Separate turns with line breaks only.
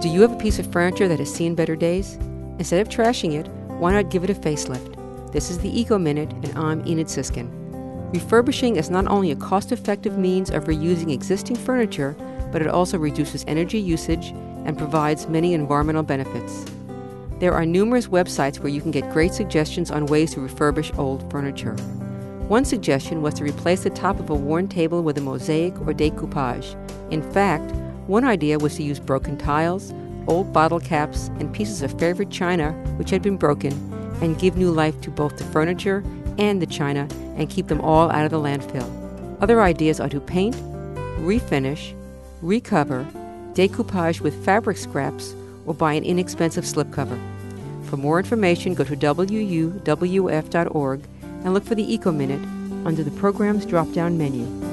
Do you have a piece of furniture that has seen better days? Instead of trashing it, why not give it a facelift? This is the Eco Minute, and I'm Enid Sisskin. Refurbishing is not only a cost effective means of reusing existing furniture, but it also reduces energy usage and provides many environmental benefits. There are numerous websites where you can get great suggestions on ways to refurbish old furniture. One suggestion was to replace the top of a worn table with a mosaic or decoupage. In fact, one idea was to use broken tiles, old bottle caps, and pieces of favorite china which had been broken and give new life to both the furniture and the china and keep them all out of the landfill. Other ideas are to paint, refinish, recover, decoupage with fabric scraps, or buy an inexpensive slipcover. For more information, go to wuwf.org and look for the Eco Minute under the program's drop down menu.